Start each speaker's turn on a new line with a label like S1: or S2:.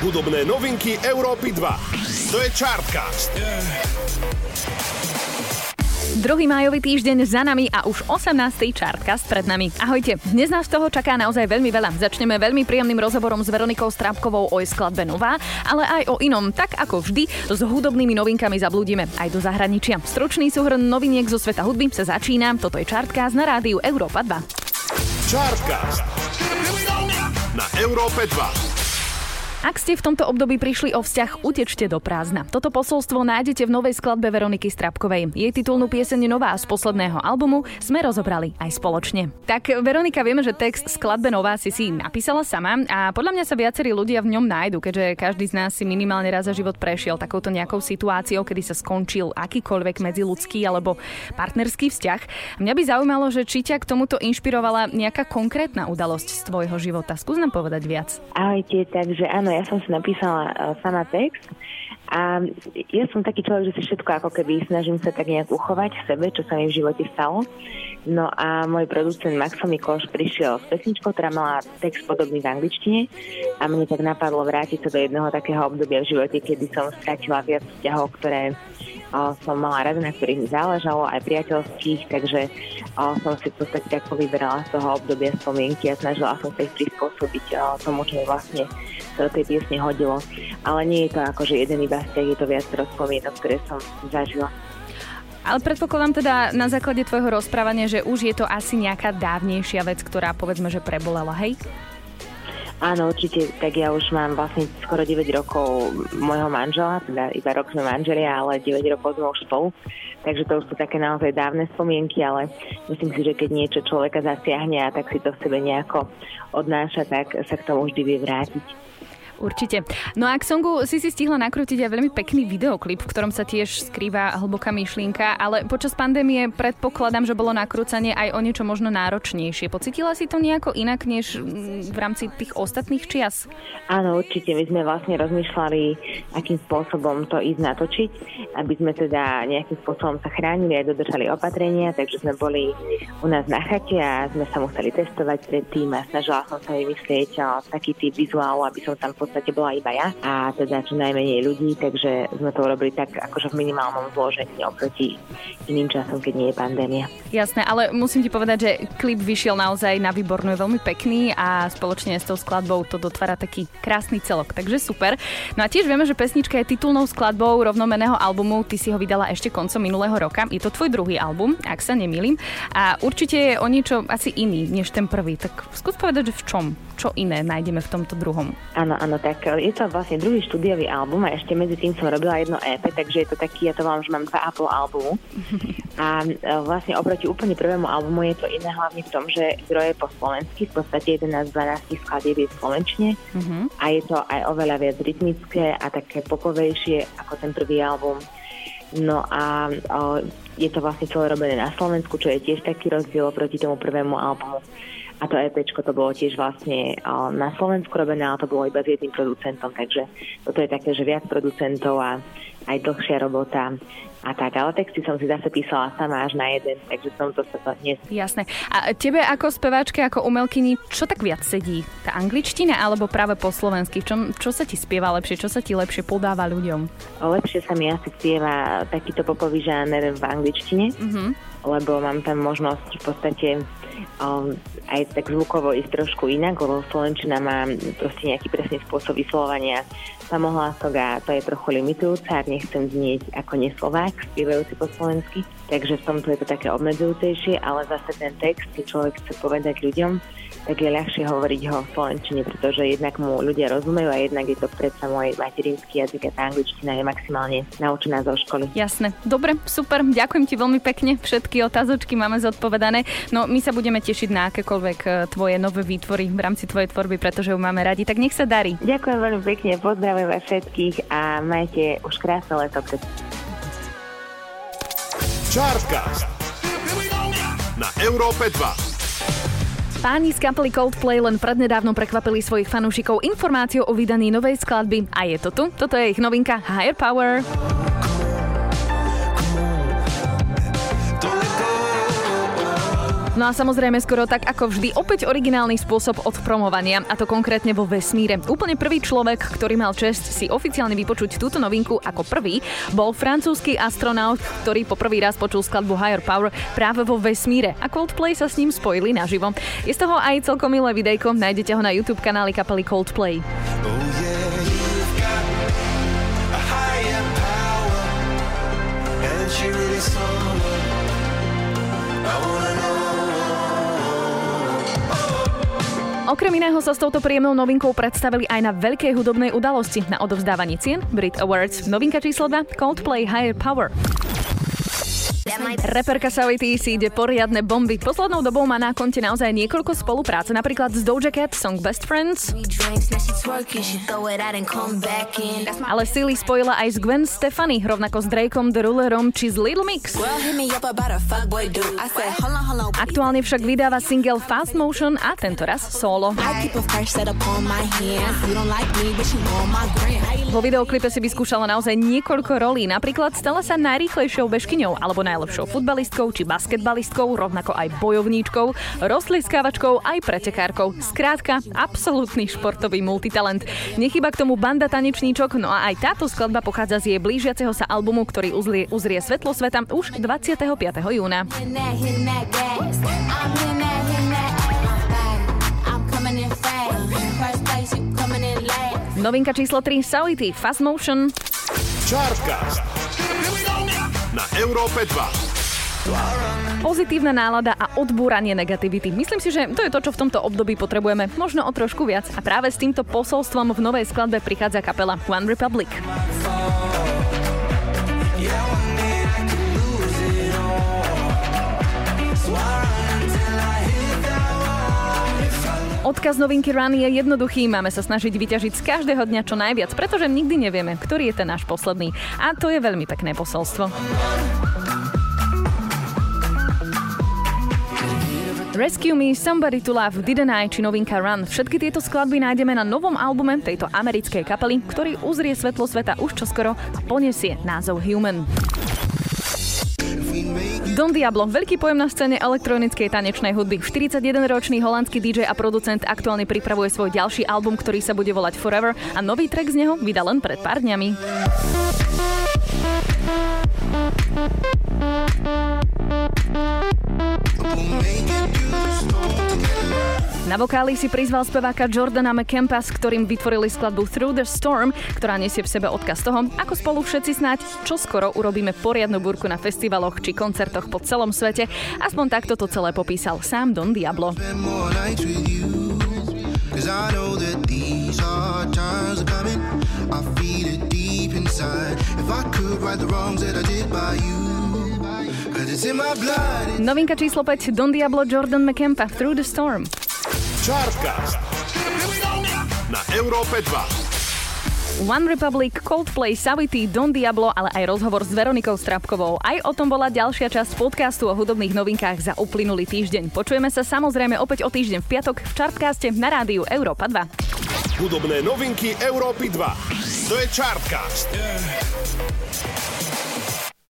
S1: Hudobné novinky Európy 2. To je Chartcast.
S2: Druhý májový týždeň za nami a už 18. čartkast pred nami. Ahojte, dnes nás toho čaká naozaj veľmi veľa. Začneme veľmi príjemným rozhovorom s Veronikou Strápkovou o jej skladbe Nová, ale aj o inom. Tak ako vždy, s hudobnými novinkami zablúdime aj do zahraničia. Stručný súhrn noviniek zo sveta hudby sa začína. Toto je Čartkast na rádiu Európa 2.
S1: Chartcast. Na Európe 2.
S2: Ak ste v tomto období prišli o vzťah, utečte do prázdna. Toto posolstvo nájdete v novej skladbe Veroniky Strapkovej. Jej titulnú pieseň Nová z posledného albumu sme rozobrali aj spoločne. Tak Veronika, vieme, že text skladbe Nová si si napísala sama a podľa mňa sa viacerí ľudia v ňom nájdu, keďže každý z nás si minimálne raz za život prešiel takouto nejakou situáciou, kedy sa skončil akýkoľvek medziludský alebo partnerský vzťah. Mňa by zaujímalo, že či ťa k tomuto inšpirovala nejaká konkrétna udalosť z tvojho života. Skús nám povedať viac.
S3: Ahojte, takže áno, áno, ja som si napísala uh, sama text a ja som taký človek, že si všetko ako keby snažím sa tak nejak uchovať v sebe, čo sa mi v živote stalo. No a môj producent Maxo Mikloš prišiel s pesničkou, ktorá mala text podobný v angličtine a mne tak napadlo vrátiť sa do jedného takého obdobia v živote, kedy som stratila viac vzťahov, ktoré som mala rada, na ktorých mi záležalo, aj priateľských, takže som si v podstate tak vyberala z toho obdobia spomienky a snažila som sa ich prispôsobiť tomu, čo mi vlastne sa do tej piesne hodilo. Ale nie je to ako, že jeden iba vzťah, je to viac spomienok, ktoré som zažila.
S2: Ale predpokladám teda na základe tvojho rozprávania, že už je to asi nejaká dávnejšia vec, ktorá povedzme, že prebolela, hej?
S3: Áno, určite, tak ja už mám vlastne skoro 9 rokov môjho manžela, teda iba rok sme manželia, ale 9 rokov sme už spolu. Takže to už sú také naozaj dávne spomienky, ale myslím si, že keď niečo človeka zasiahne a tak si to v sebe nejako odnáša, tak sa k tomu vždy vie vrátiť.
S2: Určite. No a k songu si si stihla nakrútiť aj veľmi pekný videoklip, v ktorom sa tiež skrýva hlboká myšlienka, ale počas pandémie predpokladám, že bolo nakrúcanie aj o niečo možno náročnejšie. Pocitila si to nejako inak, než mm, v rámci tých ostatných čias?
S3: Áno, určite. My sme vlastne rozmýšľali, akým spôsobom to ísť natočiť, aby sme teda nejakým spôsobom sa chránili aj dodržali opatrenia, takže sme boli u nás na chate a sme sa museli testovať predtým a snažila som sa vymyslieť taký typ vizuálu, aby som tam podstate bola iba ja a teda čo najmenej ľudí, takže sme to urobili tak akože v minimálnom zložení oproti iným časom, keď nie je pandémia.
S2: Jasné, ale musím ti povedať, že klip vyšiel naozaj na výbornú, je veľmi pekný a spoločne s tou skladbou to dotvára taký krásny celok, takže super. No a tiež vieme, že pesnička je titulnou skladbou rovnomeného albumu, ty si ho vydala ešte koncom minulého roka. Je to tvoj druhý album, ak sa nemýlim. A určite je o niečo asi iný než ten prvý. Tak skús povedať, že v čom? Čo iné nájdeme v tomto druhom?
S3: Áno, áno, tak je to vlastne druhý štúdiový album a ešte medzi tým som robila jedno EP, takže je to taký, ja to vám, že mám dva a pol albumu. A e, vlastne oproti úplne prvému albumu je to iné hlavne v tom, že zdroje po slovensky, v podstate 11 12 skladieb je slovenčne uh-huh. a je to aj oveľa viac rytmické a také popovejšie ako ten prvý album. No a o, je to vlastne celé robené na Slovensku, čo je tiež taký rozdiel oproti tomu prvému albumu. A to EP to bolo tiež vlastne na Slovensku robené, ale to bolo iba s jedným producentom, takže toto je také, že viac producentov a aj dlhšia robota a tak, ale texty som si zase písala sama až na jeden, takže som to sa dnes.
S2: Jasné. A tebe ako speváčke, ako umelkyni, čo tak viac sedí? Tá angličtina alebo práve po slovensky? Čo, čo sa ti spieva lepšie? Čo sa ti lepšie podáva ľuďom?
S3: Lepšie sa mi asi spieva takýto popový žáner v angličtine, mm-hmm. lebo mám tam možnosť v podstate um, aj tak zvukovo ísť trošku inak, lebo Slovenčina má proste nejaký presný spôsob vyslovania samohlások a to je trochu limitujúce, ak nechcem znieť ako neslovák, spievajúci po slovensky. Takže v tomto je to také obmedzujúcejšie, ale zase ten text, keď človek chce povedať ľuďom, tak je ľahšie hovoriť ho v slovenčine, pretože jednak mu ľudia rozumejú a jednak je to predsa môj materinský jazyk a tá angličtina je maximálne naučená zo školy.
S2: Jasné. Dobre, super, ďakujem ti veľmi pekne. Všetky otázočky máme zodpovedané. No my sa budeme tešiť na akékoľvek e, tvoje nové výtvory v rámci tvojej tvorby, pretože ju máme radi. Tak nech sa darí.
S3: Ďakujem veľmi pekne, pozdravujem vás všetkých a majte už krásne leto.
S1: Chartcast na Európe 2.
S2: Páni z kapely Coldplay len prednedávno prekvapili svojich fanúšikov informáciou o vydaní novej skladby a je to tu. Toto je ich novinka Higher Power. No a samozrejme skoro tak ako vždy, opäť originálny spôsob od promovania, a to konkrétne vo vesmíre. Úplne prvý človek, ktorý mal čest si oficiálne vypočuť túto novinku ako prvý, bol francúzsky astronaut, ktorý po prvý raz počul skladbu Higher Power práve vo vesmíre a Coldplay sa s ním spojili naživo. Je z toho aj celkom milé videjko, nájdete ho na YouTube kanáli kapely Coldplay. Oh Okrem iného sa s touto príjemnou novinkou predstavili aj na veľkej hudobnej udalosti na odovzdávaní cien Brit Awards. Novinka číslo 2 Coldplay Higher Power. Reperka Savity si ide poriadne bomby. Poslednou dobou má na konte naozaj niekoľko spolupráce, napríklad z Doja Cat, song Best Friends. Ale Silly spojila aj s Gwen Stefani, rovnako s Drakeom, The Rulerom či s Little Mix. Aktuálne však vydáva single Fast Motion a tento raz solo. Vo videoklipe si vyskúšala naozaj niekoľko rolí, napríklad stala sa najrýchlejšou bežkyňou alebo najlepšou najlepšou futbalistkou či basketbalistkou, rovnako aj bojovníčkou, rozliskávačkou aj pretekárkou. Skrátka, absolútny športový multitalent. Nechyba k tomu banda tanečníčok, no a aj táto skladba pochádza z jej blížiaceho sa albumu, ktorý uzrie, uzrie svetlo sveta už 25. júna. Novinka číslo 3 Sauity Fast Motion.
S1: Chartcast na Európe 2.
S2: Pozitívna nálada a odbúranie negativity. Myslím si, že to je to, čo v tomto období potrebujeme. Možno o trošku viac. A práve s týmto posolstvom v novej skladbe prichádza kapela One Republic. Odkaz novinky Run je jednoduchý, máme sa snažiť vyťažiť z každého dňa čo najviac, pretože nikdy nevieme, ktorý je ten náš posledný. A to je veľmi pekné posolstvo. Rescue Me, Somebody to Love, Didn't I či novinka Run. Všetky tieto skladby nájdeme na novom albume tejto americkej kapely, ktorý uzrie svetlo sveta už čoskoro a poniesie názov Human. Don Diablo, veľký pojem na scéne elektronickej tanečnej hudby. 41-ročný holandský DJ a producent aktuálne pripravuje svoj ďalší album, ktorý sa bude volať Forever a nový track z neho vydal len pred pár dňami. Na vokáli si prizval speváka Jordana McCampa, s ktorým vytvorili skladbu Through the Storm, ktorá nesie v sebe odkaz toho, ako spolu všetci snáď čo skoro urobíme poriadnu burku na festivaloch či koncertoch po celom svete. Aspoň takto to celé popísal sám Don Diablo. Novinka číslo 5 Don Diablo Jordan McCampa Through the Storm.
S1: Chartcast na Európe 2.
S2: One Republic, Coldplay, Savity, Don Diablo, ale aj rozhovor s Veronikou Strapkovou. Aj o tom bola ďalšia časť podcastu o hudobných novinkách za uplynulý týždeň. Počujeme sa samozrejme opäť o týždeň v piatok v Chartcaste na rádiu Európa 2.
S1: Hudobné novinky Európy 2. To je Chartcast. Yeah.